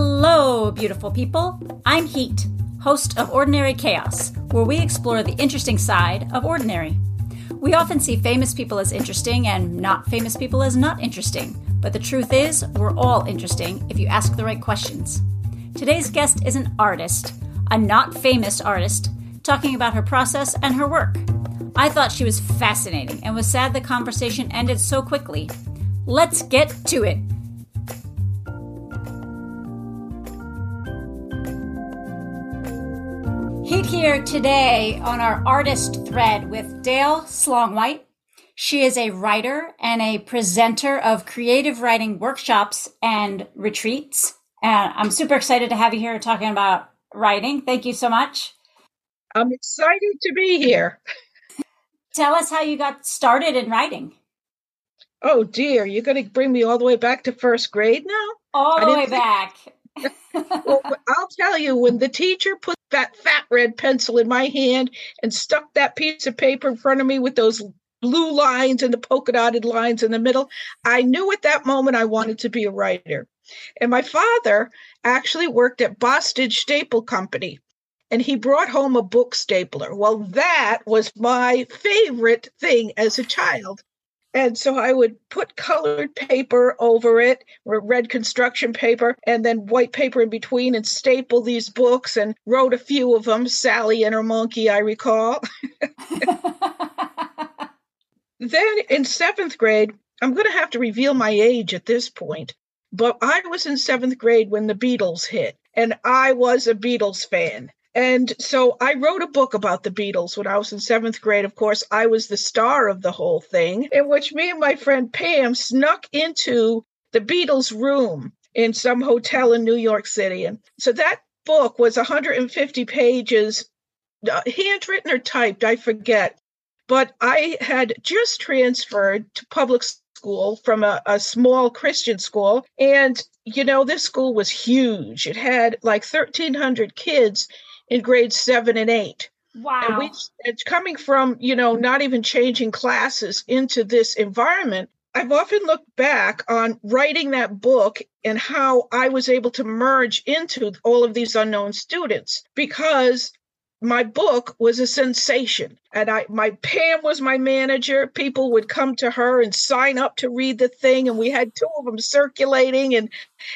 Hello, beautiful people. I'm Heat, host of Ordinary Chaos, where we explore the interesting side of ordinary. We often see famous people as interesting and not famous people as not interesting, but the truth is, we're all interesting if you ask the right questions. Today's guest is an artist, a not famous artist, talking about her process and her work. I thought she was fascinating and was sad the conversation ended so quickly. Let's get to it. Here today on our artist thread with Dale Slongwhite. She is a writer and a presenter of creative writing workshops and retreats. And I'm super excited to have you here talking about writing. Thank you so much. I'm excited to be here. Tell us how you got started in writing. Oh dear, you're going to bring me all the way back to first grade now? All the way think... back. Well, I'll tell you, when the teacher put that fat red pencil in my hand and stuck that piece of paper in front of me with those blue lines and the polka dotted lines in the middle, I knew at that moment I wanted to be a writer. And my father actually worked at Bostitch Staple Company and he brought home a book stapler. Well, that was my favorite thing as a child. And so I would put colored paper over it, or red construction paper, and then white paper in between and staple these books and wrote a few of them, Sally and her monkey, I recall. then in seventh grade, I'm going to have to reveal my age at this point, but I was in seventh grade when the Beatles hit, and I was a Beatles fan. And so I wrote a book about the Beatles when I was in seventh grade. Of course, I was the star of the whole thing, in which me and my friend Pam snuck into the Beatles' room in some hotel in New York City. And so that book was 150 pages, uh, handwritten or typed, I forget. But I had just transferred to public school from a, a small Christian school. And, you know, this school was huge. It had like 1,300 kids in grades seven and eight. Wow. And we, it's coming from, you know, not even changing classes into this environment. I've often looked back on writing that book and how I was able to merge into all of these unknown students because my book was a sensation and i my pam was my manager people would come to her and sign up to read the thing and we had two of them circulating and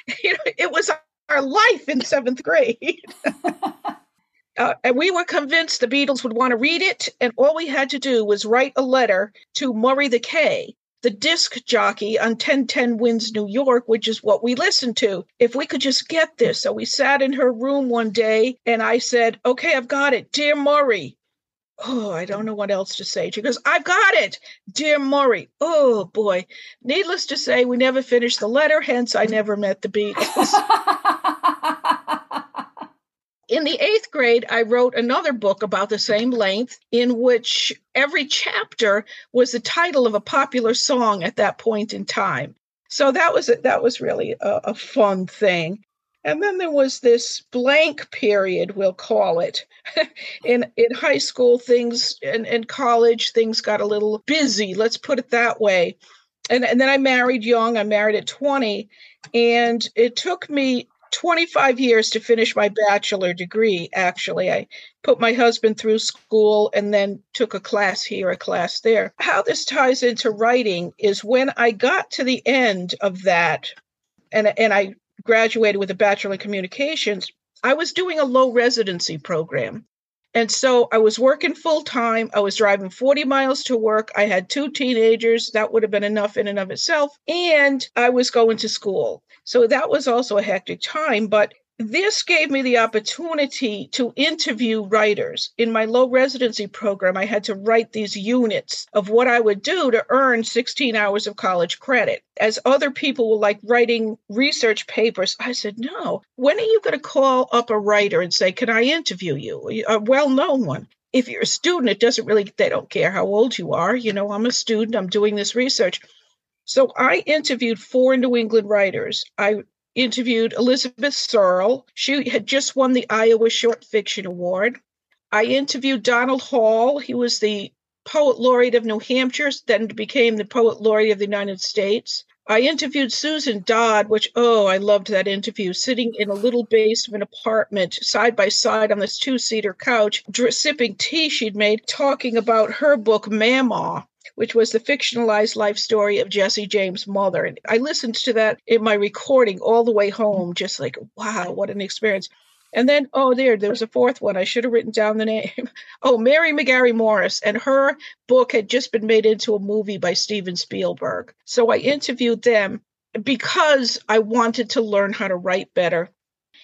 you know it was our life in seventh grade Uh, and we were convinced the Beatles would want to read it, and all we had to do was write a letter to Murray the K, the disc jockey on 1010 Wins New York, which is what we listened to. If we could just get this. So we sat in her room one day and I said, Okay, I've got it. Dear Murray. Oh, I don't know what else to say. She goes, I've got it. Dear Murray. Oh, boy. Needless to say, we never finished the letter, hence, I never met the Beatles. in the eighth grade, I wrote another book about the same length, in which every chapter was the title of a popular song at that point in time. So that was that was really a, a fun thing. And then there was this blank period, we'll call it. in in high school, things and in college, things got a little busy. Let's put it that way. And, and then I married young. I married at 20. And it took me 25 years to finish my bachelor degree, actually. I put my husband through school and then took a class here, a class there. How this ties into writing is when I got to the end of that, and, and I graduated with a bachelor in communications, I was doing a low residency program. And so I was working full time. I was driving 40 miles to work. I had two teenagers. That would have been enough in and of itself. And I was going to school. So that was also a hectic time. But this gave me the opportunity to interview writers. In my low residency program, I had to write these units of what I would do to earn 16 hours of college credit. As other people were like writing research papers, I said, No, when are you going to call up a writer and say, Can I interview you? A well known one if you're a student, it doesn't really, they don't care how old you are. You know, I'm a student, I'm doing this research. So I interviewed four New England writers. I interviewed Elizabeth Searle. She had just won the Iowa Short Fiction Award. I interviewed Donald Hall. He was the poet laureate of New Hampshire, then became the poet laureate of the United States. I interviewed Susan Dodd, which, oh, I loved that interview, sitting in a little basement apartment side by side on this two seater couch, sipping tea she'd made, talking about her book, Mamaw which was the fictionalized life story of Jesse James' mother. And I listened to that in my recording all the way home, just like, wow, what an experience. And then, oh, there, there was a fourth one. I should have written down the name. Oh, Mary McGarry Morris. And her book had just been made into a movie by Steven Spielberg. So I interviewed them because I wanted to learn how to write better.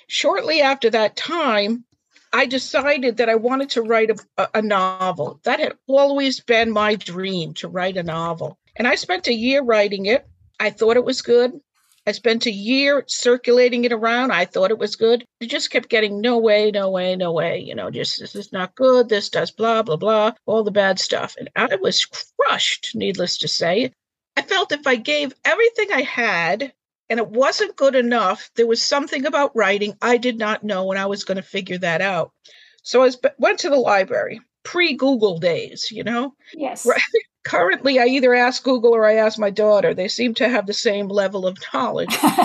Shortly after that time, I decided that I wanted to write a, a, novel. That had always been my dream to write a novel. And I spent a year writing it. I thought it was good. I spent a year circulating it around. I thought it was good. It just kept getting no way, no way, no way. You know, just this is not good. This does blah, blah, blah, all the bad stuff. And I was crushed, needless to say. I felt if I gave everything I had and it wasn't good enough, there was something about writing I did not know, and I was going to figure that out. So I went to the library pre Google days, you know? Yes. Currently, I either ask Google or I ask my daughter. They seem to have the same level of knowledge. but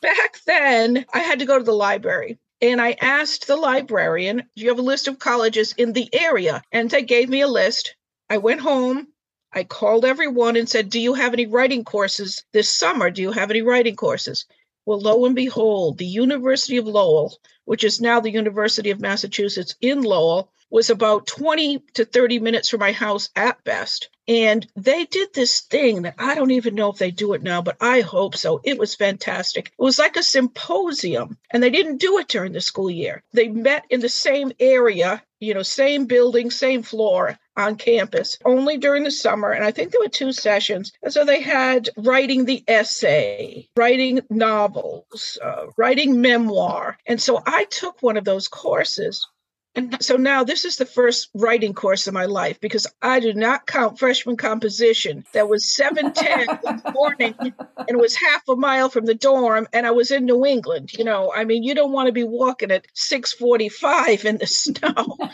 back then, I had to go to the library. And I asked the librarian, Do you have a list of colleges in the area? And they gave me a list. I went home. I called everyone and said, Do you have any writing courses this summer? Do you have any writing courses? Well, lo and behold, the University of Lowell, which is now the University of Massachusetts in Lowell, was about 20 to 30 minutes from my house at best. And they did this thing that I don't even know if they do it now, but I hope so. It was fantastic. It was like a symposium, and they didn't do it during the school year. They met in the same area, you know, same building, same floor on campus, only during the summer. And I think there were two sessions. And so they had writing the essay, writing novels, uh, writing memoir. And so I took one of those courses and so now this is the first writing course of my life because I do not count freshman composition. That was 710 in the morning and was half a mile from the dorm and I was in New England. You know, I mean, you don't want to be walking at 645 in the snow.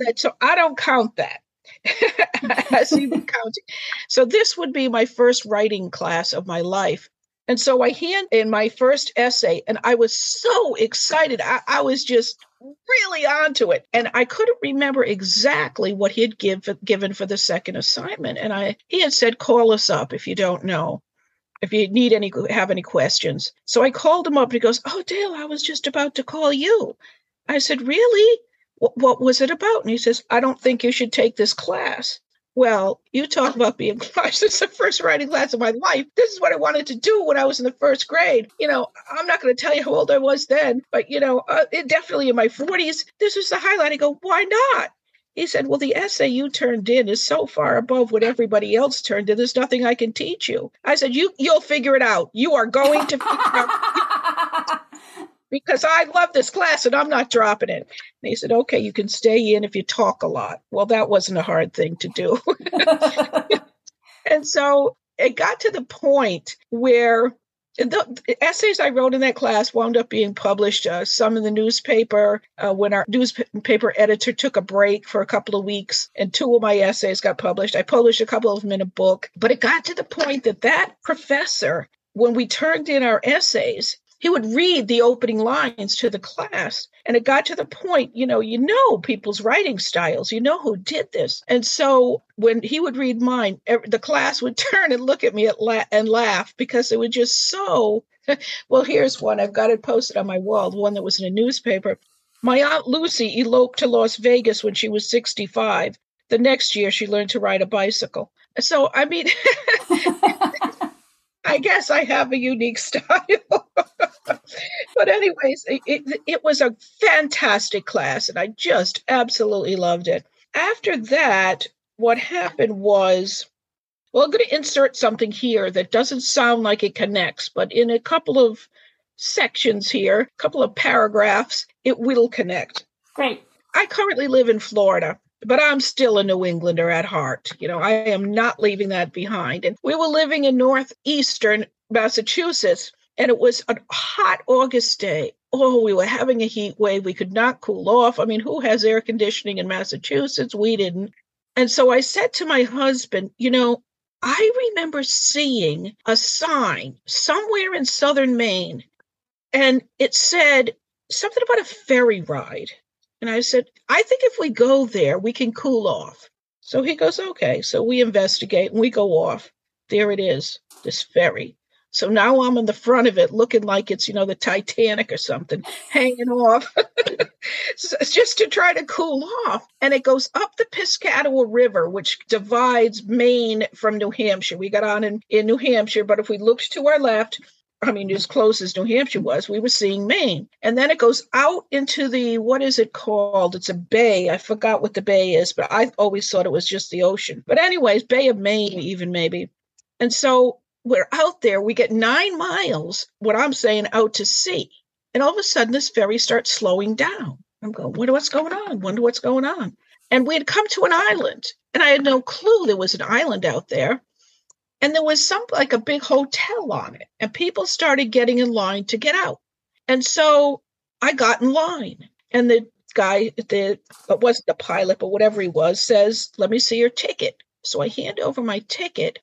No. so I don't count that. I see the counting. So this would be my first writing class of my life. And so I hand in my first essay, and I was so excited. I, I was just really onto it. And I couldn't remember exactly what he had give, given for the second assignment. And I he had said, call us up if you don't know, if you need any have any questions. So I called him up and he goes, Oh Dale, I was just about to call you. I said, Really? What, was it about? And he says, I don't think you should take this class. Well, you talk about being crushed. This is the first writing class of my life. This is what I wanted to do when I was in the first grade. You know, I'm not going to tell you how old I was then, but, you know, uh, it definitely in my 40s, this was the highlight. I go, why not? He said, Well, the essay you turned in is so far above what everybody else turned in, there's nothing I can teach you. I said, You you'll figure it out. You are going to figure it out. because I love this class and I'm not dropping it. And he said, okay, you can stay in if you talk a lot. Well, that wasn't a hard thing to do. and so it got to the point where the, essays I wrote in that class wound up being published, uh, some in the newspaper. Uh, when our newspaper editor took a break for a couple of weeks, and two of my essays got published. I published a couple of them in a book. But it got to the point that that professor, when we turned in our essays, he would read the opening lines to the class. And it got to the point you know you know people's writing styles. You know who did this. And so when he would read mine the class would turn and look at me and laugh because it was just so well here's one. I've got it posted on my wall the one that was in a newspaper. My aunt lucy eloped to las vegas when she was 65 the next year she learned to ride a bicycle. So i mean I guess I have a unique style. but anyways, it, it was a fantastic class and I just absolutely loved it. After that, what happened was well, I'm going to insert something here that doesn't sound like it connects, but in a couple of sections here, a couple of paragraphs, it will connect. Great. I currently live in Florida but I'm still a New Englander at heart. You know, I am not leaving that behind. And we were living in northeastern Massachusetts, and it was a hot August day. Oh, we were having a heat wave. We could not cool off. I mean, who has air conditioning in Massachusetts? We didn't. And so I said to my husband, you know, I remember seeing a sign somewhere in southern Maine, and it said something about a ferry ride. And I said, I think if we go there, we can cool off. So he goes, okay. So we investigate and we go off. There it is, this ferry. So now I'm in the front of it looking like it's, you know, the Titanic or something, hanging off just to try to cool off. And it goes up the Piscataqua River, which divides Maine from New Hampshire. We got on in, in New Hampshire, but if we looked to our left, I mean, as close as New Hampshire was, we were seeing Maine. And then it goes out into the, what is it called? It's a bay. I forgot what the bay is, but I always thought it was just the ocean. But, anyways, Bay of Maine, even maybe. And so we're out there, we get nine miles, what I'm saying, out to sea. And all of a sudden, this ferry starts slowing down. I'm going, wonder what's going on, wonder what's going on. And we had come to an island, and I had no clue there was an island out there and there was some like a big hotel on it and people started getting in line to get out. And so i got in line and the guy the it wasn't the pilot but whatever he was says let me see your ticket. So i hand over my ticket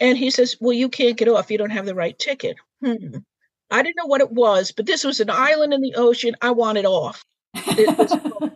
and he says well you can't get off. You don't have the right ticket. Hmm. i didn't know what it was but this was an island in the ocean. I wanted off.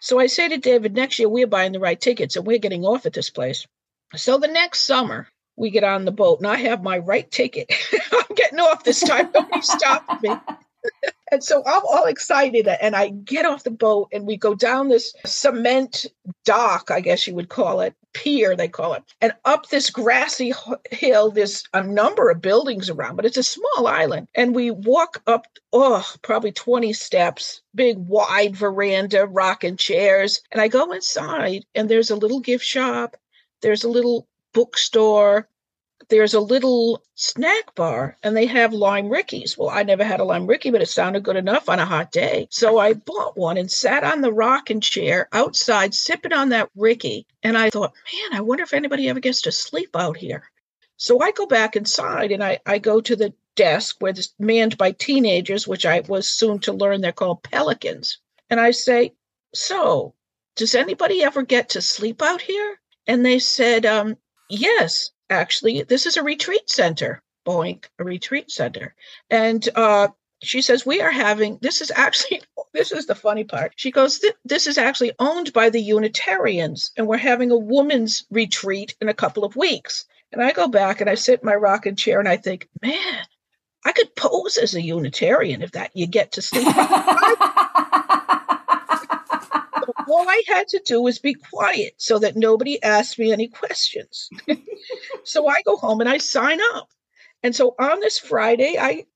So i say to david next year we're buying the right tickets and we're getting off at this place. So the next summer we get on the boat and I have my right ticket. I'm getting off this time. Nobody stopped me. and so I'm all excited and I get off the boat and we go down this cement dock, I guess you would call it, pier, they call it. And up this grassy hill, there's a number of buildings around, but it's a small island. And we walk up, oh, probably 20 steps, big wide veranda, rocking chairs. And I go inside and there's a little gift shop. There's a little bookstore. There's a little snack bar and they have lime rickeys. Well, I never had a lime rickey, but it sounded good enough on a hot day. So I bought one and sat on the rocking chair outside, sipping on that rickey. And I thought, man, I wonder if anybody ever gets to sleep out here. So I go back inside and I, I go to the desk where it's manned by teenagers, which I was soon to learn they're called pelicans. And I say, So, does anybody ever get to sleep out here? And they said, um, Yes, actually, this is a retreat center. Boink, a retreat center. And uh, she says, We are having, this is actually, this is the funny part. She goes, This is actually owned by the Unitarians, and we're having a women's retreat in a couple of weeks. And I go back and I sit in my rocking chair and I think, Man, I could pose as a Unitarian if that you get to sleep. all I had to do was be quiet so that nobody asked me any questions. so I go home and I sign up. And so on this Friday, I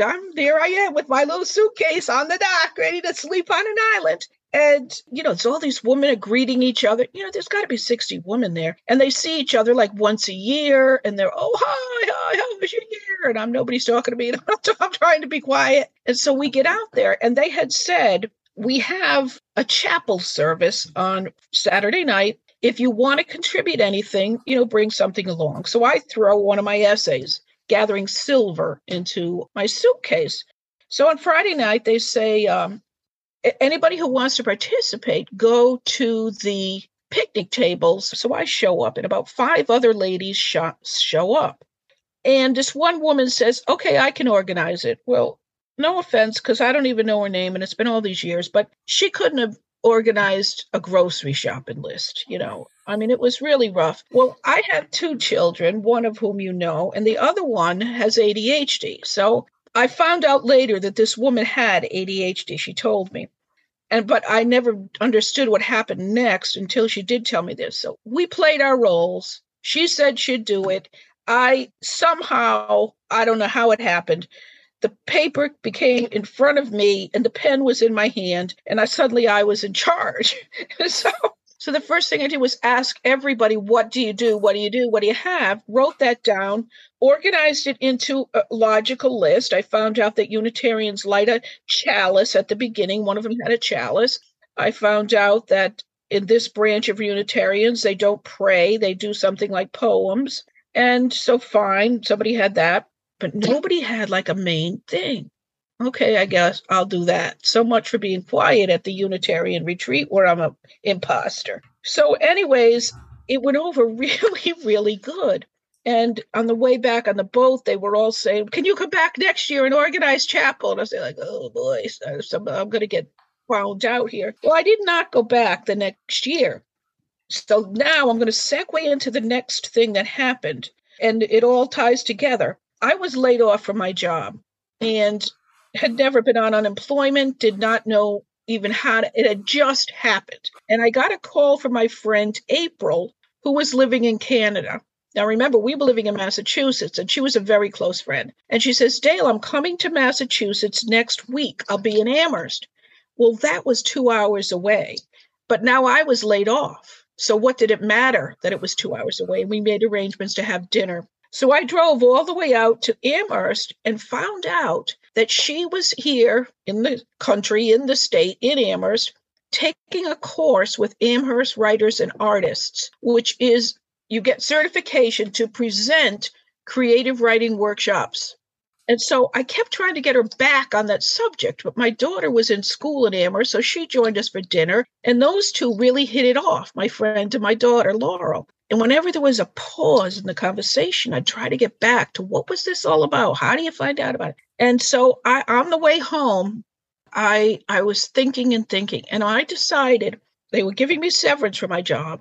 I'm there I am with my little suitcase on the dock, ready to sleep on an island. And you know, it's all these women are greeting each other. You know, there's got to be 60 women there, and they see each other like once a year, and they're oh hi hi how was your year? And I'm nobody's talking to me. I'm trying to be quiet. And so we get out there, and they had said we have a chapel service on Saturday night. If you want to contribute anything, you know, bring something along. So I throw one of my essays, gathering silver, into my suitcase. So on Friday night, they say, um, anybody who wants to participate, go to the picnic tables. So I show up, and about five other ladies show, show up. And this one woman says, Okay, I can organize it. Well, no offense, because I don't even know her name and it's been all these years, but she couldn't have organized a grocery shopping list, you know. I mean, it was really rough. Well, I have two children, one of whom you know, and the other one has ADHD. So I found out later that this woman had ADHD. She told me. And but I never understood what happened next until she did tell me this. So we played our roles. She said she'd do it. I somehow, I don't know how it happened, the paper became in front of me and the pen was in my hand and I suddenly I was in charge. so so the first thing I did was ask everybody, what do you do? What do you do? What do you have? Wrote that down, organized it into a logical list. I found out that Unitarians light a chalice at the beginning. One of them had a chalice. I found out that in this branch of Unitarians, they don't pray, they do something like poems. And so, fine, somebody had that but nobody had like a main thing. Okay, I guess I'll do that. So much for being quiet at the Unitarian retreat where I'm a imposter. So, anyways, it went over really, really good. And on the way back on the boat, they were all saying, Can you come back next year and organize chapel? And I was like, Oh boy, uh, I'm going to get found out here. Well, I did not go back the next year. So now I'm going to segue into the next thing that happened. And it all ties together. I was laid off from my job and had never been on unemployment, did not know even how to, it had just happened. And I got a call from my friend April, who was living in Canada. Now, remember, we were living in Massachusetts, and she was a very close friend. And she says, Dale, I'm coming to Massachusetts next week. I'll be in Amherst. Well, that was two hours away. But now I was laid off. So, what did it matter that it was two hours away? We made arrangements to have dinner. So, I drove all the way out to Amherst and found out that she was here in the country, in the state, in Amherst, taking a course with Amherst writers and artists, which is you get certification to present creative writing workshops. And so I kept trying to get her back on that subject, but my daughter was in school in Amherst, so she joined us for dinner. And those two really hit it off, my friend and my daughter, Laurel. And whenever there was a pause in the conversation, I'd try to get back to what was this all about? How do you find out about it? And so I, on the way home, I I was thinking and thinking, and I decided they were giving me severance for my job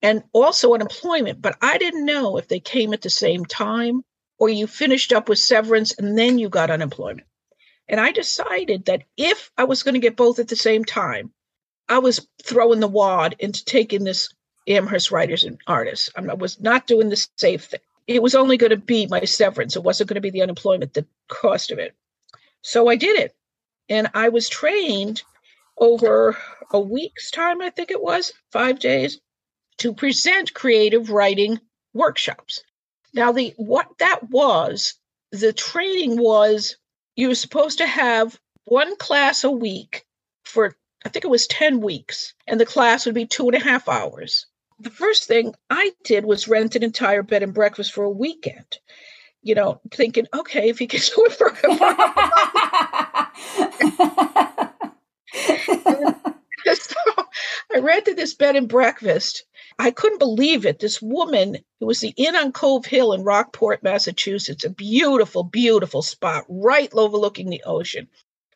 and also unemployment. But I didn't know if they came at the same time or you finished up with severance and then you got unemployment. And I decided that if I was going to get both at the same time, I was throwing the wad into taking this Amherst Writers and Artists. I was not doing the safe thing. It was only going to be my severance. It wasn't going to be the unemployment, the cost of it. So I did it. And I was trained over a week's time, I think it was, five days to present creative writing workshops. Now, the what that was, the training was you were supposed to have one class a week for I think it was 10 weeks, and the class would be two and a half hours. The first thing I did was rent an entire bed and breakfast for a weekend. You know, thinking, okay, if you can do it for a so I rented this bed and breakfast I couldn't believe it. This woman, it was the Inn on Cove Hill in Rockport, Massachusetts, a beautiful, beautiful spot right overlooking the ocean.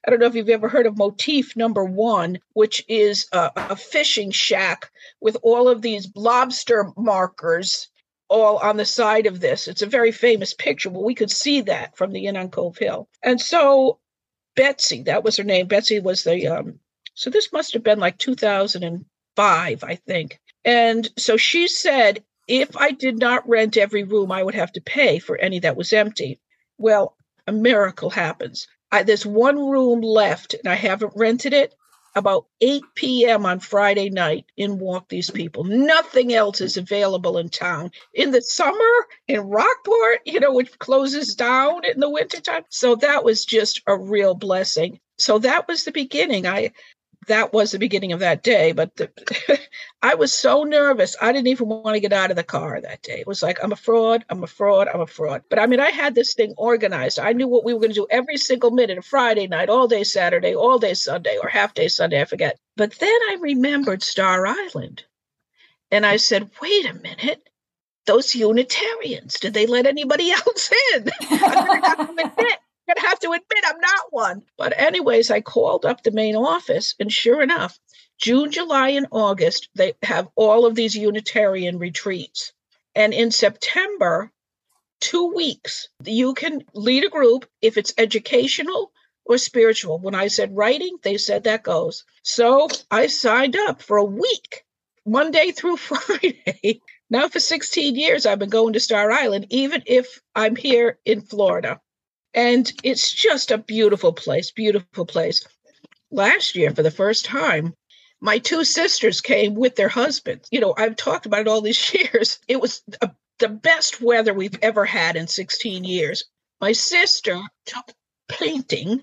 I don't know if you've ever heard of Motif Number One, which is a, a fishing shack with all of these lobster markers all on the side of this. It's a very famous picture. Well, we could see that from the Inn on Cove Hill. And so Betsy, that was her name. Betsy was the, um, so this must have been like 2005, I think. And so she said, if I did not rent every room, I would have to pay for any that was empty. Well, a miracle happens. I, there's one room left, and I haven't rented it. About 8 p.m. on Friday night, in walk these people. Nothing else is available in town. In the summer, in Rockport, you know, which closes down in the wintertime. So that was just a real blessing. So that was the beginning. I that was the beginning of that day. But the, I was so nervous. I didn't even want to get out of the car that day. It was like, I'm a fraud. I'm a fraud. I'm a fraud. But I mean, I had this thing organized. I knew what we were going to do every single minute of Friday night, all day Saturday, all day Sunday, or half day Sunday. I forget. But then I remembered Star Island. And I said, wait a minute. Those Unitarians, did they let anybody else in? gonna have to admit I'm not one. But anyways, I called up the main office, and sure enough, June, July, and August they have all of these Unitarian retreats, and in September, two weeks you can lead a group if it's educational or spiritual. When I said writing, they said that goes. So I signed up for a week, Monday through Friday. Now, for 16 years, I've been going to Star Island, even if I'm here in Florida. And it's just a beautiful place, beautiful place. Last year, for the first time, my two sisters came with their husbands. You know, I've talked about it all these years. It was a, the best weather we've ever had in 16 years. My sister took painting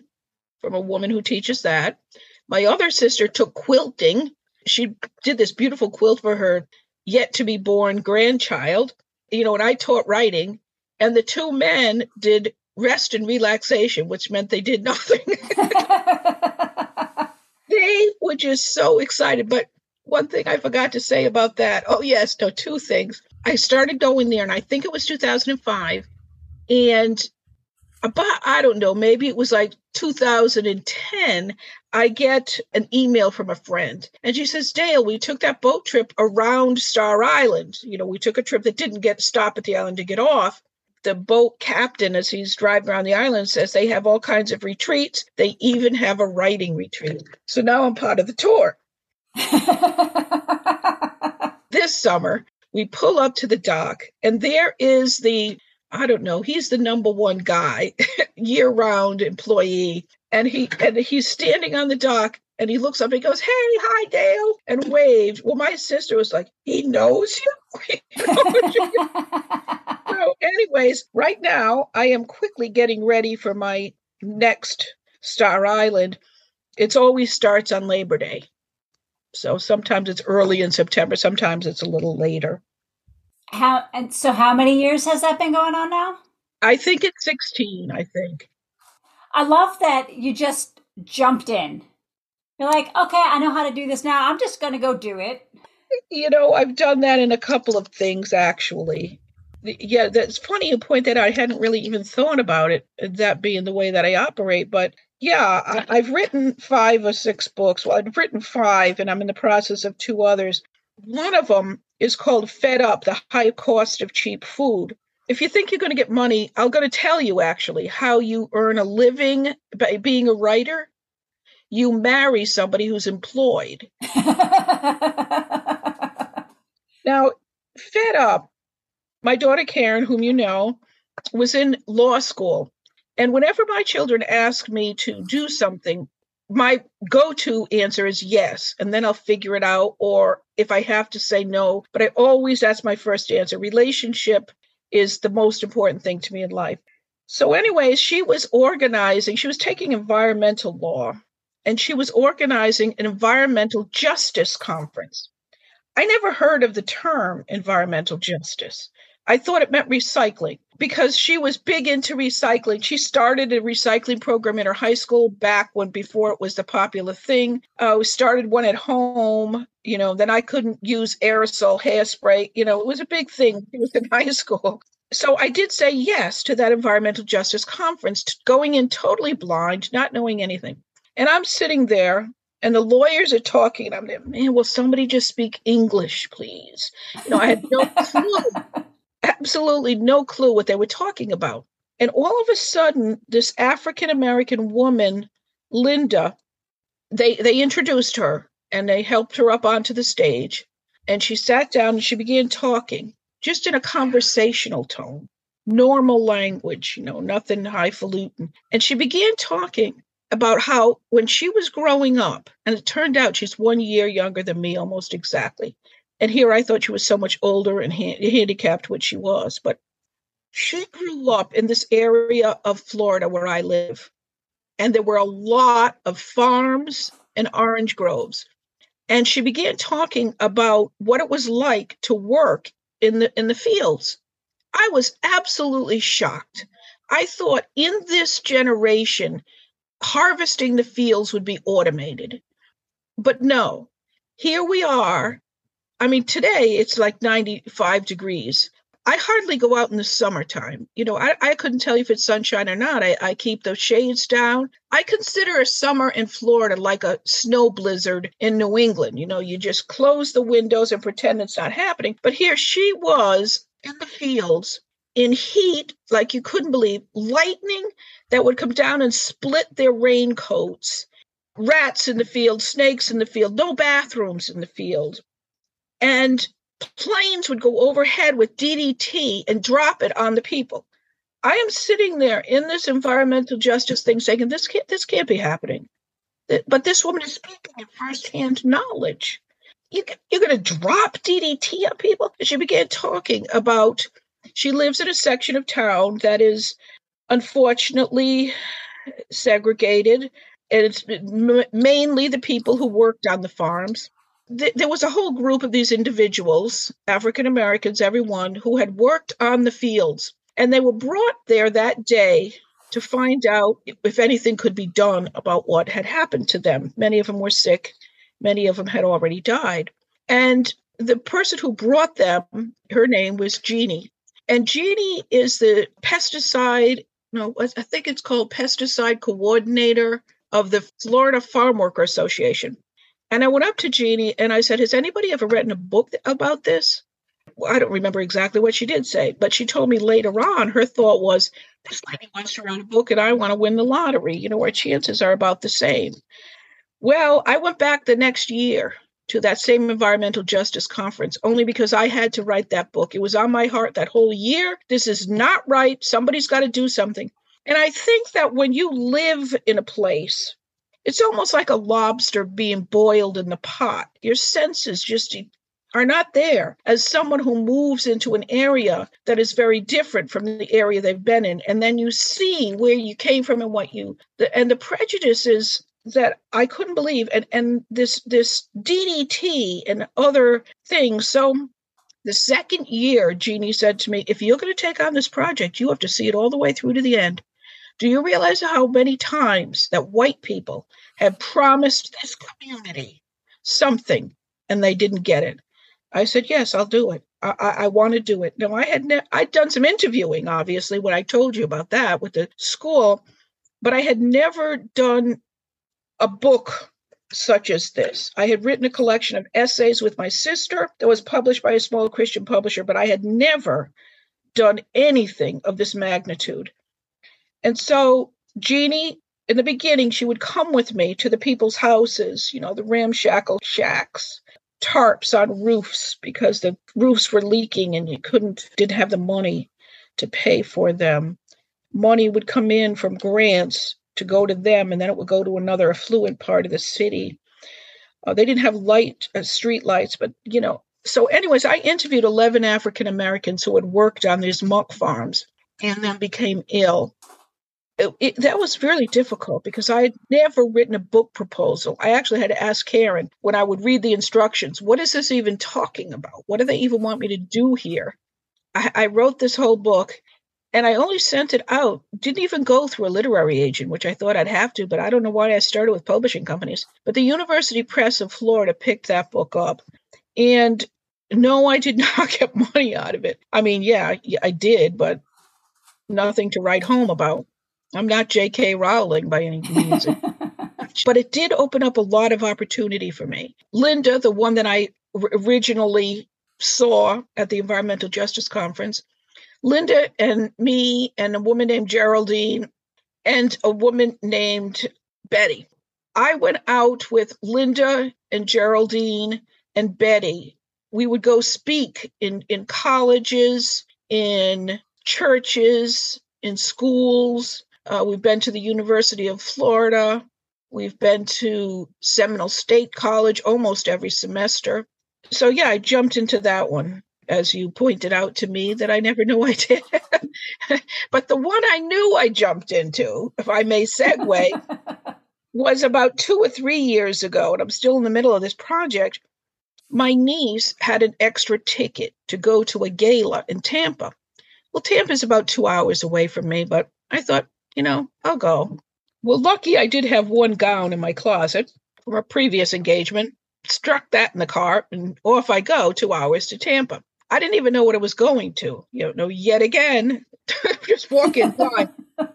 from a woman who teaches that. My other sister took quilting. She did this beautiful quilt for her yet to be born grandchild. You know, and I taught writing. And the two men did rest and relaxation, which meant they did nothing. they were just so excited. But one thing I forgot to say about that. Oh, yes, no, two things. I started going there, and I think it was 2005. And uh, about, I don't know, maybe it was like 2010, I get an email from a friend. And she says, Dale, we took that boat trip around Star Island. You know, we took a trip that didn't get stop at the island to get off the boat captain, as he's driving around the island, says they have all kinds of retreats. They even have a writing retreat. So now I'm part of the tour. this summer, we pull up to the dock, and there is the I don't know, he's the number one guy, year round employee. And he and he's standing on the dock and he looks up and he goes, Hey, hi, Dale, and waved. Well, my sister was like, He knows you. so, anyways, right now I am quickly getting ready for my next Star Island. It's always starts on Labor Day. So sometimes it's early in September, sometimes it's a little later. How and so how many years has that been going on now? I think it's 16, I think. I love that you just jumped in. You're like, okay, I know how to do this now. I'm just going to go do it. You know, I've done that in a couple of things actually. Yeah, that's funny you point that out. I hadn't really even thought about it, that being the way that I operate. But yeah, I, I've written five or six books. Well, I've written five, and I'm in the process of two others. One of them is called Fed Up The High Cost of Cheap Food. If you think you're going to get money, I'm going to tell you actually how you earn a living by being a writer. You marry somebody who's employed. now, Fed Up, my daughter Karen, whom you know, was in law school. And whenever my children ask me to do something, my go to answer is yes, and then I'll figure it out. Or if I have to say no, but I always, that's my first answer. Relationship is the most important thing to me in life. So, anyways, she was organizing, she was taking environmental law, and she was organizing an environmental justice conference. I never heard of the term environmental justice. I thought it meant recycling because she was big into recycling. She started a recycling program in her high school back when before it was the popular thing. Uh, we started one at home. You know, then I couldn't use aerosol hairspray. You know, it was a big thing. It was in high school. So I did say yes to that environmental justice conference, going in totally blind, not knowing anything. And I'm sitting there and the lawyers are talking and i'm like, man will somebody just speak english please you know i had no clue absolutely no clue what they were talking about. And all of a sudden, this African American woman, Linda, they they introduced her and they helped her up onto the stage. And she sat down and she began talking, just in a conversational tone, normal language, you know, nothing highfalutin. And she began talking about how when she was growing up, and it turned out she's one year younger than me almost exactly, and here I thought she was so much older and ha- handicapped, which she was. But she grew up in this area of Florida where I live. And there were a lot of farms and orange groves. And she began talking about what it was like to work in the in the fields. I was absolutely shocked. I thought in this generation, harvesting the fields would be automated. But no, here we are I mean, today it's like 95 degrees. I hardly go out in the summertime. You know, I, I couldn't tell you if it's sunshine or not. I, I keep those shades down. I consider a summer in Florida like a snow blizzard in New England. You know, you just close the windows and pretend it's not happening. But here she was in the fields in heat like you couldn't believe, lightning that would come down and split their raincoats, rats in the field, snakes in the field, no bathrooms in the field and planes would go overhead with DDT and drop it on the people. I am sitting there in this environmental justice thing saying, this can't, this can't be happening. But this woman is speaking in firsthand knowledge. You, you're going to drop DDT on people? She began talking about she lives in a section of town that is unfortunately segregated, and it's mainly the people who worked on the farms there was a whole group of these individuals, African Americans, everyone, who had worked on the fields. And they were brought there that day to find out if anything could be done about what had happened to them. Many of them were sick, many of them had already died. And the person who brought them, her name was Jeannie. And Jeannie is the pesticide, no, I think it's called pesticide coordinator of the Florida Farm Worker Association. And I went up to Jeannie and I said, Has anybody ever written a book about this? Well, I don't remember exactly what she did say, but she told me later on her thought was, This lady wants to write a book and I want to win the lottery. You know, our chances are about the same. Well, I went back the next year to that same environmental justice conference only because I had to write that book. It was on my heart that whole year. This is not right. Somebody's got to do something. And I think that when you live in a place, it's almost like a lobster being boiled in the pot. Your senses just are not there as someone who moves into an area that is very different from the area they've been in and then you see where you came from and what you the, and the prejudices that I couldn't believe, and and this this DDT and other things. So the second year, Jeannie said to me, "If you're going to take on this project, you have to see it all the way through to the end." Do you realize how many times that white people have promised this community something and they didn't get it? I said, "Yes, I'll do it. I, I, want to do it." Now, I had ne- I'd done some interviewing, obviously, when I told you about that with the school, but I had never done a book such as this. I had written a collection of essays with my sister that was published by a small Christian publisher, but I had never done anything of this magnitude. And so, Jeannie, in the beginning, she would come with me to the people's houses, you know, the ramshackle shacks, tarps on roofs because the roofs were leaking and you couldn't, didn't have the money to pay for them. Money would come in from grants to go to them, and then it would go to another affluent part of the city. Uh, they didn't have light uh, street lights, but you know. So, anyways, I interviewed eleven African Americans who had worked on these muck farms and then became ill. It, it, that was really difficult because I had never written a book proposal. I actually had to ask Karen when I would read the instructions, what is this even talking about? What do they even want me to do here? I, I wrote this whole book and I only sent it out. Didn't even go through a literary agent, which I thought I'd have to, but I don't know why I started with publishing companies. But the University Press of Florida picked that book up. And no, I did not get money out of it. I mean, yeah, I did, but nothing to write home about. I'm not J.K. Rowling by any means. but it did open up a lot of opportunity for me. Linda, the one that I originally saw at the Environmental Justice Conference, Linda and me and a woman named Geraldine and a woman named Betty. I went out with Linda and Geraldine and Betty. We would go speak in, in colleges, in churches, in schools. Uh, we've been to the University of Florida. We've been to Seminole State College almost every semester. So, yeah, I jumped into that one as you pointed out to me, that I never knew I did. but the one I knew I jumped into, if I may segue, was about two or three years ago, and I'm still in the middle of this project. My niece had an extra ticket to go to a gala in Tampa. Well, Tampa's about two hours away from me, but I thought, you know, I'll go. Well, lucky I did have one gown in my closet from a previous engagement. Struck that in the car, and off I go two hours to Tampa. I didn't even know what it was going to. You know, yet again, just walking by.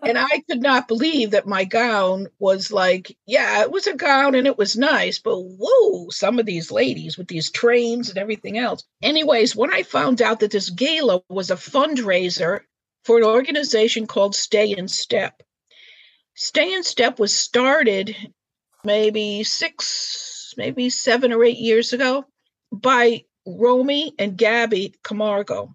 and I could not believe that my gown was like, yeah, it was a gown and it was nice, but whoa, some of these ladies with these trains and everything else. Anyways, when I found out that this gala was a fundraiser for an organization called Stay in Step, Stay in Step was started maybe six, maybe seven or eight years ago by Romy and Gabby Camargo.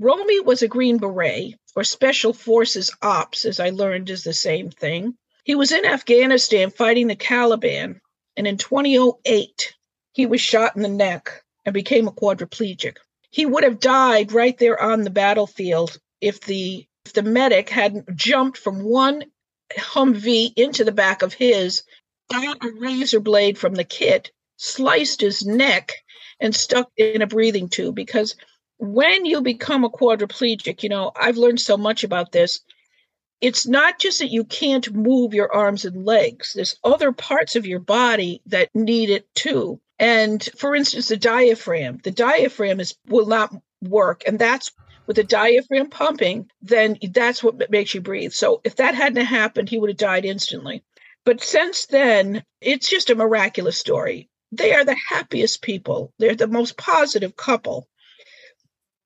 Romy was a Green Beret, or Special Forces Ops, as I learned is the same thing. He was in Afghanistan fighting the Taliban, and in 2008, he was shot in the neck and became a quadriplegic. He would have died right there on the battlefield if the if the medic hadn't jumped from one Humvee into the back of his, got a razor blade from the kit, sliced his neck, and stuck in a breathing tube because when you become a quadriplegic, you know, I've learned so much about this. It's not just that you can't move your arms and legs, there's other parts of your body that need it too. And for instance, the diaphragm, the diaphragm is will not work, and that's with the diaphragm pumping, then that's what makes you breathe. So if that hadn't happened, he would have died instantly. But since then, it's just a miraculous story. They are the happiest people. They're the most positive couple.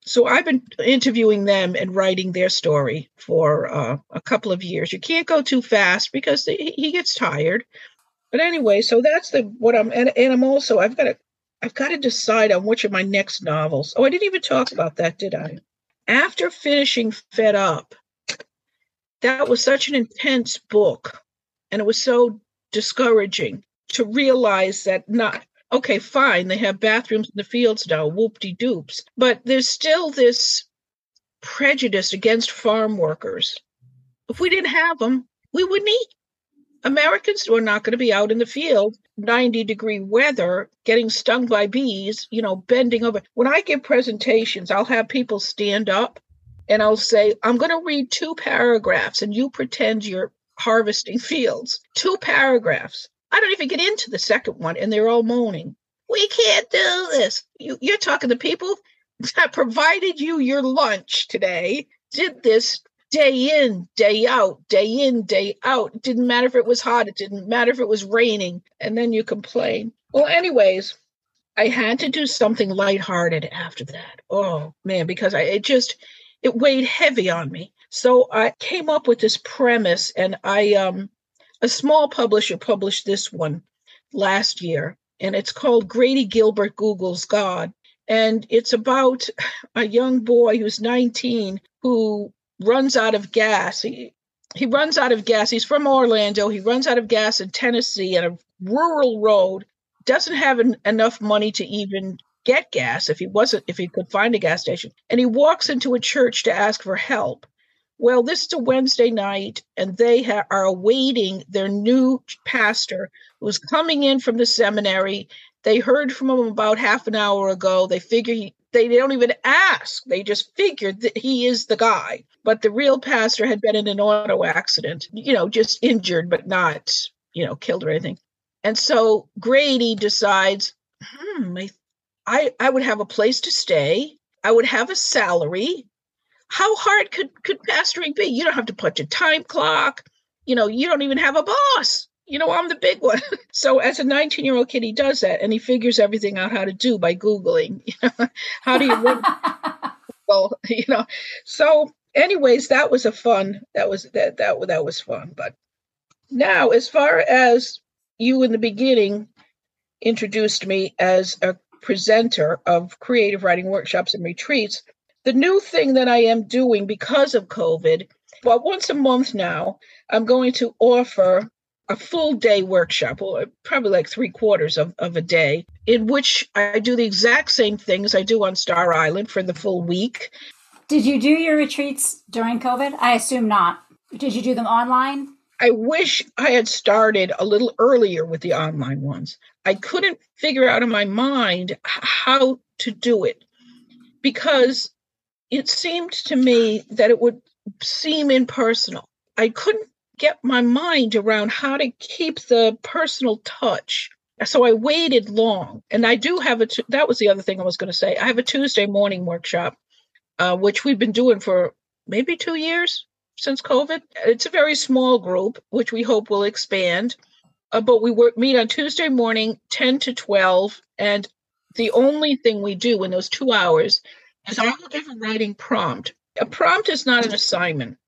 So I've been interviewing them and writing their story for uh, a couple of years. You can't go too fast because he gets tired. But anyway, so that's the what I'm and, and I'm also I've got to I've got to decide on which of my next novels. Oh, I didn't even talk about that, did I? After finishing Fed Up, that was such an intense book and it was so discouraging to realize that not okay, fine, they have bathrooms in the fields now, whoop de doops. But there's still this prejudice against farm workers. If we didn't have them, we wouldn't eat. Americans were not going to be out in the field, 90 degree weather, getting stung by bees, you know, bending over. When I give presentations, I'll have people stand up and I'll say, I'm going to read two paragraphs and you pretend you're harvesting fields. Two paragraphs. I don't even get into the second one and they're all moaning. We can't do this. You, you're talking to people that provided you your lunch today, did this day in, day out, day in, day out. It didn't matter if it was hot, it didn't matter if it was raining, and then you complain. Well, anyways, I had to do something lighthearted after that. Oh man, because I it just it weighed heavy on me. So I came up with this premise and I um a small publisher published this one last year and it's called Grady Gilbert Google's God. And it's about a young boy who's 19 who runs out of gas. He he runs out of gas. He's from Orlando. He runs out of gas in Tennessee on a rural road. Doesn't have en- enough money to even get gas if he wasn't if he could find a gas station. And he walks into a church to ask for help. Well, this is a Wednesday night, and they ha- are awaiting their new pastor who's coming in from the seminary. They heard from him about half an hour ago. They figure he, they, don't even ask. They just figured that he is the guy. But the real pastor had been in an auto accident, you know, just injured, but not, you know, killed or anything. And so Grady decides, hmm, I, I would have a place to stay. I would have a salary. How hard could, could pastoring be? You don't have to punch a time clock. You know, you don't even have a boss you know, I'm the big one. so as a 19 year old kid, he does that and he figures everything out how to do by Googling. how do you well, you know, so anyways, that was a fun, that was, that, that, that was fun. But now, as far as you in the beginning introduced me as a presenter of creative writing workshops and retreats, the new thing that I am doing because of COVID, well, once a month now, I'm going to offer a full day workshop, or probably like three quarters of, of a day, in which I do the exact same things I do on Star Island for the full week. Did you do your retreats during COVID? I assume not. Did you do them online? I wish I had started a little earlier with the online ones. I couldn't figure out in my mind how to do it because it seemed to me that it would seem impersonal. I couldn't get my mind around how to keep the personal touch. So I waited long. And I do have a, t- that was the other thing I was going to say. I have a Tuesday morning workshop, uh, which we've been doing for maybe two years since COVID. It's a very small group, which we hope will expand. Uh, but we work, meet on Tuesday morning, 10 to 12. And the only thing we do in those two hours is I will give a writing prompt. A prompt is not an assignment.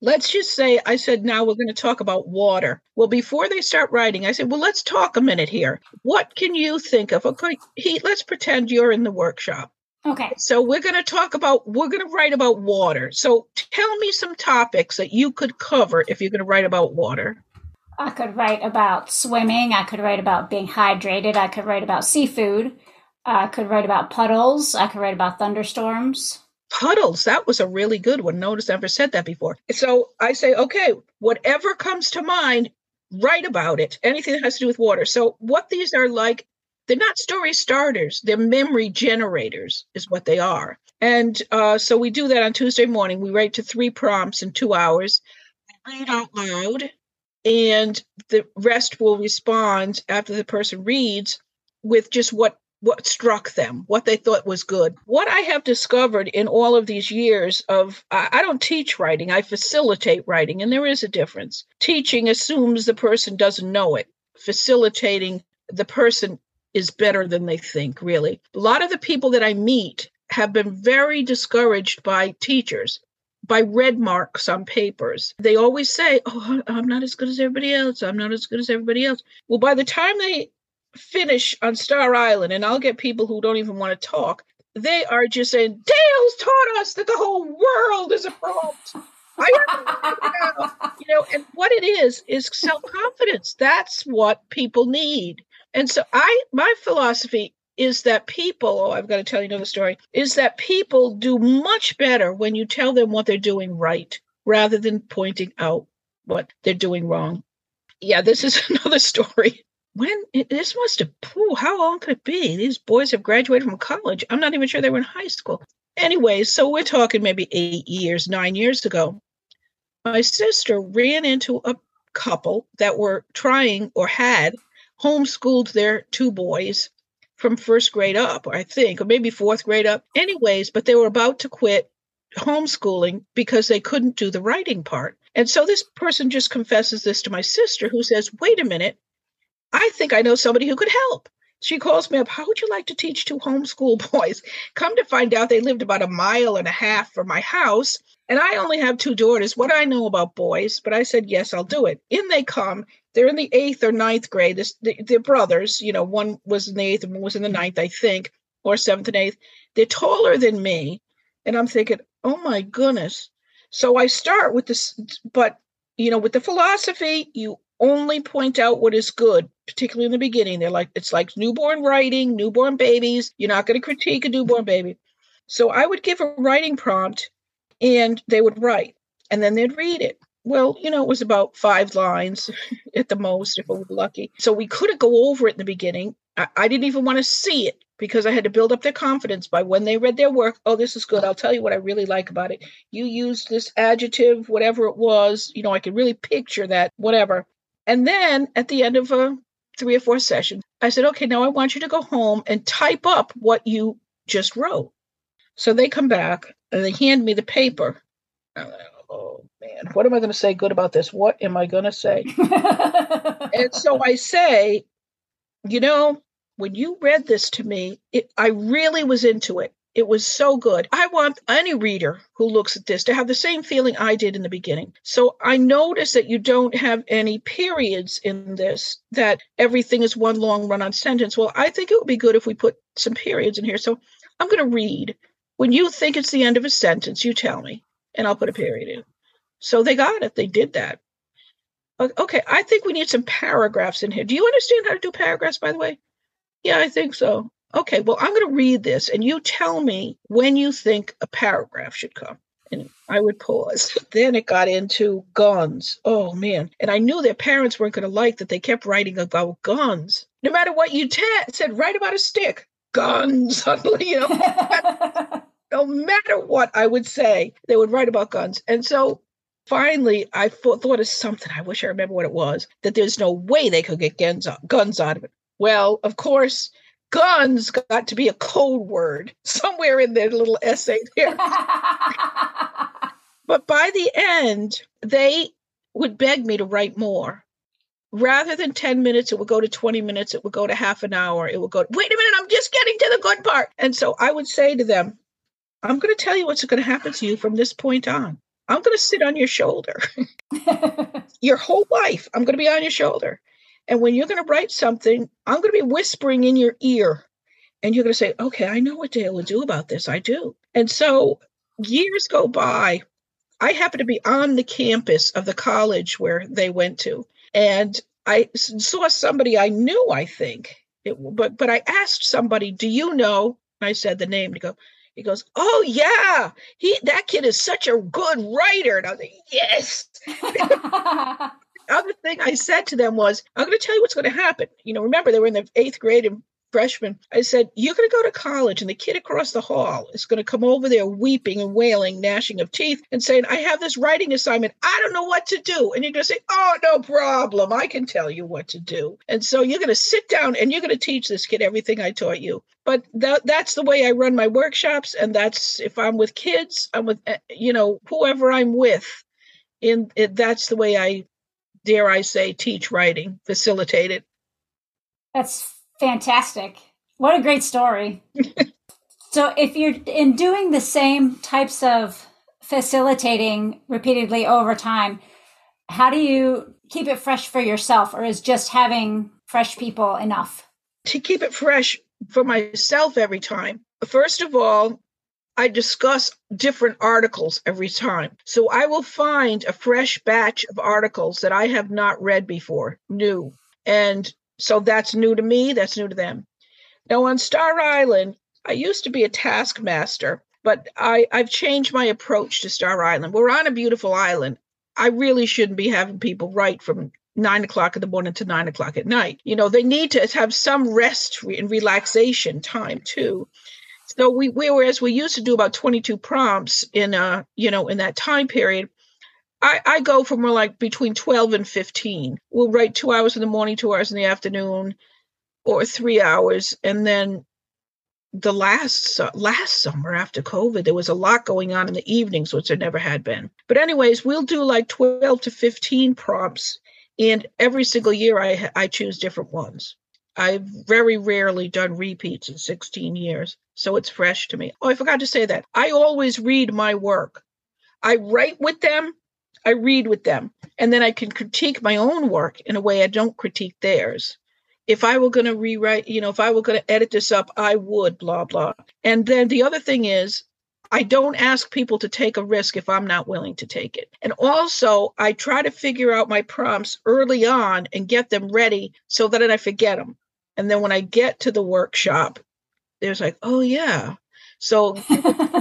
Let's just say I said, now we're going to talk about water. Well, before they start writing, I said, well, let's talk a minute here. What can you think of? Okay, he, let's pretend you're in the workshop. Okay. So we're going to talk about, we're going to write about water. So tell me some topics that you could cover if you're going to write about water. I could write about swimming. I could write about being hydrated. I could write about seafood. I could write about puddles. I could write about thunderstorms puddles. That was a really good one. No Notice never said that before. So I say, okay, whatever comes to mind, write about it. Anything that has to do with water. So what these are like, they're not story starters. They're memory generators, is what they are. And uh, so we do that on Tuesday morning. We write to three prompts in two hours. Read out loud, and the rest will respond after the person reads with just what what struck them, what they thought was good. What I have discovered in all of these years of, I, don't teach writing, I facilitate writing, and there is a difference. Teaching assumes the person doesn't know it, facilitating, the person is better than they think, really. A lot of the people that I meet have been very discouraged by teachers by red marks on papers. They always say, Oh, I'm not as good as everybody else. I'm not as good as everybody else. Well, by the time they finish on Star Island, and I'll get people who don't even want to talk, they are just saying, Dale's taught us that the whole world is a. I you know, and what it is is self-confidence. That's what people need. And so I my philosophy is that people, oh, I've got to tell you another story, is that people do much better when you tell them what they're doing right rather than pointing out what they're doing wrong. Yeah, this is another story. When this must have, pooh, how long could it be? These boys have graduated from college. I'm not even sure they were in high school. Anyway, so we're talking maybe eight years, nine years ago. My sister ran into a couple that were trying or had homeschooled their two boys from first grade up, I think, or maybe fourth grade up. Anyways, but they were about to quit homeschooling because they couldn't do the writing part. And so this person just confesses this to my sister, who says, Wait a minute, I think I know somebody who could help. She calls me up, How would you like to teach two homeschool boys? Come to find out they lived about a mile and a half from my house. And I only have two daughters. What I know about boys, but I said, Yes, I'll do it. In they come they're in the eighth or ninth grade. This, they're brothers. You know, one was in the eighth and one was in the ninth, I think, or seventh and eighth. They're taller than me, and I'm thinking, oh my goodness. So I start with this, but you know, with the philosophy, you only point out what is good, particularly in the beginning. They're like, it's like newborn writing, newborn babies. You're not going to critique a newborn baby. So I would give a writing prompt and they would write and then they'd read it well, you know, it was about five lines at the most, if I was lucky. So we couldn't go over it in the beginning. I, I didn't even want to see it because I had to build up their confidence by when they read their work. Oh, this is good. I'll tell you what I really like about it. You used this adjective, whatever it was. You know, I could really picture that, whatever. And then at the end of a three or four sessions, I said, okay, now I want you to go home and type up what you just wrote. So they come back and they hand me the paper. Oh, man, what am I going to say good about this? What am I going to say? and so I say, you know, when you read this to me, it, I really was into it. It was so good. I want any reader who looks at this to have the same feeling I did in the beginning. So I notice that you don't have any periods in this, that everything is one long run on sentence. Well, I think it would be good if we put some periods in here. So I'm going to read. When you think it's the end of a sentence, you tell me, and I'll put a period in. So they got it. They did that. Okay, I think we need some paragraphs in here. Do you understand how to do paragraphs, by the way? Yeah, I think so. Okay, well, I'm going to read this and you tell me when you think a paragraph should come. And I would pause. then it got into guns. Oh, man. And I knew their parents weren't going to like that they kept writing about guns. No matter what you t- said, write about a stick. Guns. you know, no matter what I would say, they would write about guns. And so finally I thought, thought of something. I wish I remember what it was. That there's no way they could get guns guns out of it. Well, of course, guns got to be a code word somewhere in their little essay there. but by the end, they would beg me to write more. Rather than 10 minutes, it would go to 20 minutes, it would go to half an hour, it would go, wait a minute, I'm just getting to the good part. And so I would say to them, I'm going to tell you what's going to happen to you from this point on. I'm going to sit on your shoulder. your whole life, I'm going to be on your shoulder. And when you're going to write something, I'm going to be whispering in your ear. And you're going to say, okay, I know what Dale would do about this. I do. And so years go by. I happen to be on the campus of the college where they went to. And I saw somebody I knew, I think. It, but but I asked somebody, do you know? I said the name to go, he goes, "Oh yeah, he that kid is such a good writer." And I was like, "Yes." Other thing I said to them was, "I'm going to tell you what's going to happen." You know, remember they were in the eighth grade and freshman, I said, You're going to go to college, and the kid across the hall is going to come over there weeping and wailing, gnashing of teeth, and saying, I have this writing assignment. I don't know what to do. And you're going to say, Oh, no problem. I can tell you what to do. And so you're going to sit down and you're going to teach this kid everything I taught you. But that, that's the way I run my workshops. And that's if I'm with kids, I'm with, eh, you know, whoever I'm with. It, that's the way I dare I say, teach writing, facilitate it. That's fantastic. What a great story. so, if you're in doing the same types of facilitating repeatedly over time, how do you keep it fresh for yourself, or is just having fresh people enough? To keep it fresh for myself every time, first of all, I discuss different articles every time. So I will find a fresh batch of articles that I have not read before, new. And so that's new to me, that's new to them. Now on Star Island, I used to be a taskmaster, but I, I've changed my approach to Star Island. We're on a beautiful island. I really shouldn't be having people write from nine o'clock in the morning to nine o'clock at night. You know, they need to have some rest and relaxation time too. So we, we whereas we used to do about 22 prompts in uh you know in that time period, I, I go from more like between 12 and 15. We'll write two hours in the morning, two hours in the afternoon, or three hours, and then the last last summer after COVID, there was a lot going on in the evenings, which there never had been. But anyways, we'll do like 12 to 15 prompts, and every single year I I choose different ones. I've very rarely done repeats in 16 years, so it's fresh to me. Oh, I forgot to say that. I always read my work. I write with them, I read with them, and then I can critique my own work in a way I don't critique theirs. If I were going to rewrite, you know, if I were going to edit this up, I would, blah, blah. And then the other thing is, I don't ask people to take a risk if I'm not willing to take it. And also, I try to figure out my prompts early on and get them ready so that I forget them. And then when I get to the workshop, there's like, oh, yeah. So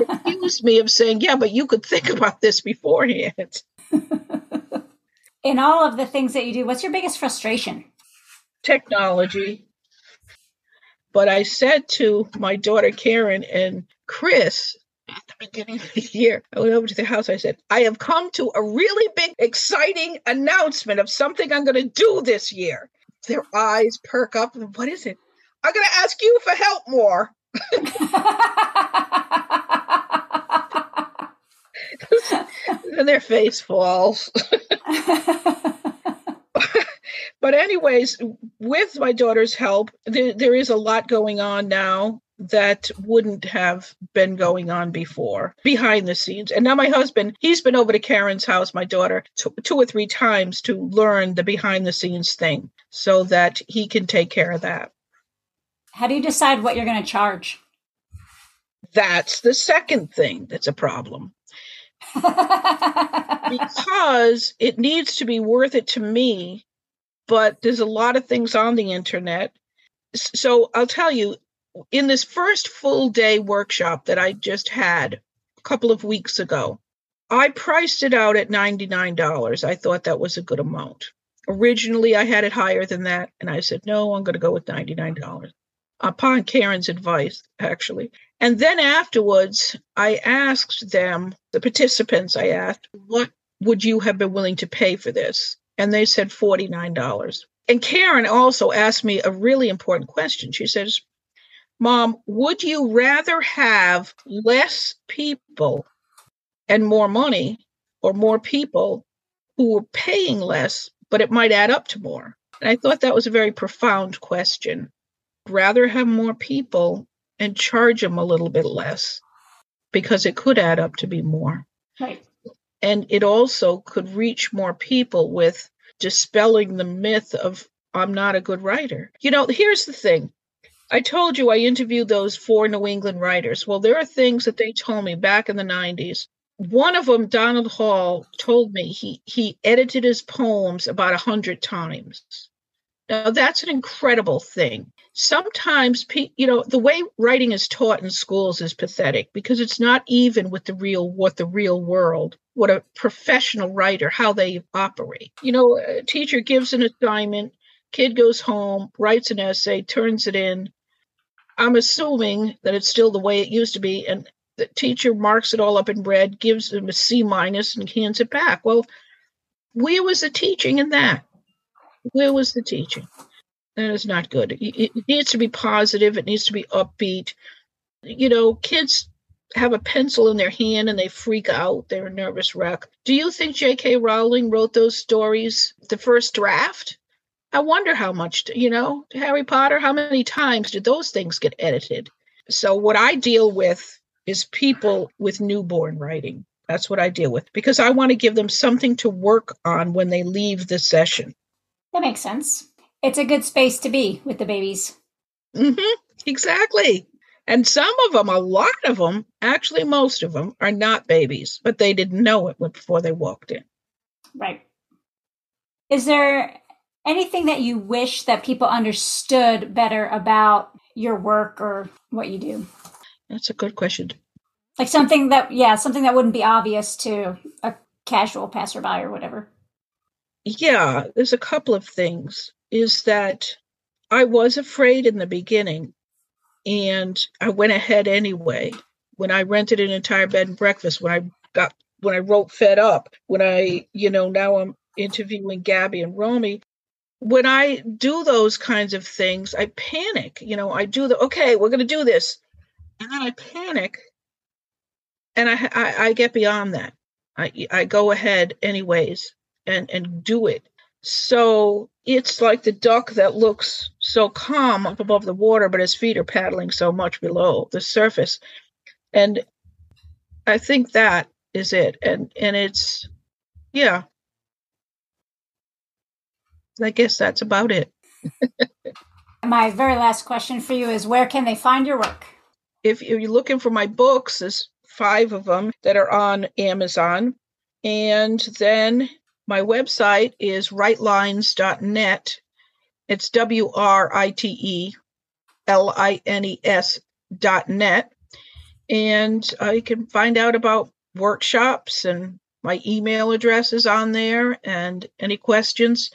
accuse me of saying, yeah, but you could think about this beforehand. In all of the things that you do, what's your biggest frustration? Technology. But I said to my daughter Karen and Chris at the beginning of the year, I went over to their house. I said, I have come to a really big, exciting announcement of something I'm going to do this year their eyes perk up. What is it? I'm going to ask you for help more. and their face falls. but anyways, with my daughter's help, there, there is a lot going on now that wouldn't have been going on before behind the scenes. And now my husband, he's been over to Karen's house, my daughter, two, two or three times to learn the behind the scenes thing so that he can take care of that. How do you decide what you're going to charge? That's the second thing that's a problem. because it needs to be worth it to me, but there's a lot of things on the internet. So I'll tell you, in this first full day workshop that I just had a couple of weeks ago, I priced it out at $99. I thought that was a good amount. Originally, I had it higher than that, and I said, no, I'm going to go with $99 upon Karen's advice, actually. And then afterwards, I asked them, the participants, I asked, what would you have been willing to pay for this? And they said $49. And Karen also asked me a really important question. She says, Mom, would you rather have less people and more money or more people who were paying less, but it might add up to more? And I thought that was a very profound question. Rather have more people and charge them a little bit less because it could add up to be more. Right. And it also could reach more people with dispelling the myth of I'm not a good writer. You know, here's the thing I told you I interviewed those four New England writers. Well, there are things that they told me back in the 90s. One of them, Donald Hall, told me he, he edited his poems about a hundred times. Now, that's an incredible thing. Sometimes, you know, the way writing is taught in schools is pathetic because it's not even with the real, what the real world, what a professional writer, how they operate. You know, a teacher gives an assignment, kid goes home, writes an essay, turns it in, I'm assuming that it's still the way it used to be, and the teacher marks it all up in red, gives them a C minus, and hands it back. Well, where was the teaching in that? Where was the teaching? That is not good. It needs to be positive. It needs to be upbeat. You know, kids have a pencil in their hand and they freak out. They're a nervous wreck. Do you think J.K. Rowling wrote those stories the first draft? I wonder how much, you know, Harry Potter, how many times did those things get edited? So, what I deal with is people with newborn writing. That's what I deal with because I want to give them something to work on when they leave the session. That makes sense. It's a good space to be with the babies. Mm-hmm, exactly. And some of them, a lot of them, actually, most of them are not babies, but they didn't know it before they walked in. Right. Is there anything that you wish that people understood better about your work or what you do? That's a good question. Like something that, yeah, something that wouldn't be obvious to a casual passerby or whatever. Yeah, there's a couple of things. Is that I was afraid in the beginning and I went ahead anyway. When I rented an entire bed and breakfast, when I got when I wrote Fed Up, when I, you know, now I'm interviewing Gabby and Romy, when I do those kinds of things, I panic. You know, I do the okay, we're going to do this, and then I panic, and I, I I get beyond that. I I go ahead anyways and and do it. So it's like the duck that looks so calm up above the water, but his feet are paddling so much below the surface. And I think that is it. And and it's yeah, I guess that's about it. my very last question for you is where can they find your work? If you're looking for my books, there's five of them that are on Amazon. And then my website is writelines.net. It's W R I T E L I N E S dot net. And uh, you can find out about workshops and my email address is on there and any questions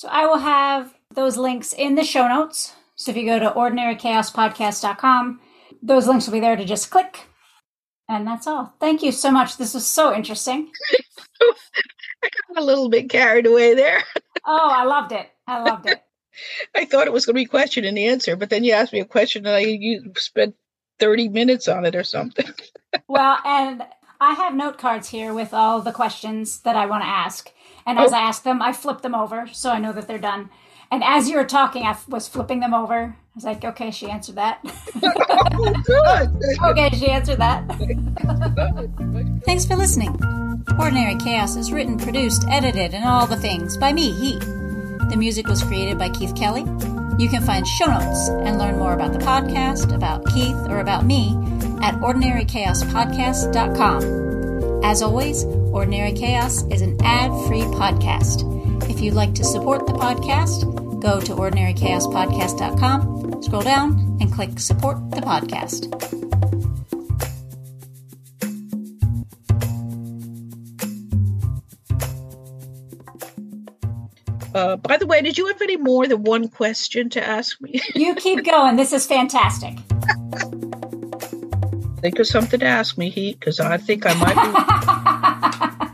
so I will have those links in the show notes. So if you go to ordinarychaospodcast.com, those links will be there to just click. And that's all. Thank you so much. This was so interesting. I got a little bit carried away there. oh, I loved it. I loved it. I thought it was going to be question and answer, but then you asked me a question and I you spent 30 minutes on it or something. well, and I have note cards here with all the questions that I want to ask. And oh. as oh. I ask them, I flip them over so I know that they're done. And as you were talking, I was flipping them over. I was like, okay, she answered that. oh, good. okay, she answered that. Thanks for listening. Ordinary Chaos is written, produced, edited, and all the things by me, he. The music was created by Keith Kelly. You can find show notes and learn more about the podcast, about Keith, or about me at ordinarychaospodcast.com. As always, Ordinary Chaos is an ad free podcast. If you'd like to support the podcast, go to ordinarychaospodcast.com, scroll down, and click Support the Podcast. Uh, by the way, did you have any more than one question to ask me? you keep going. This is fantastic. Think of something to ask me, Heat, because I think I might be.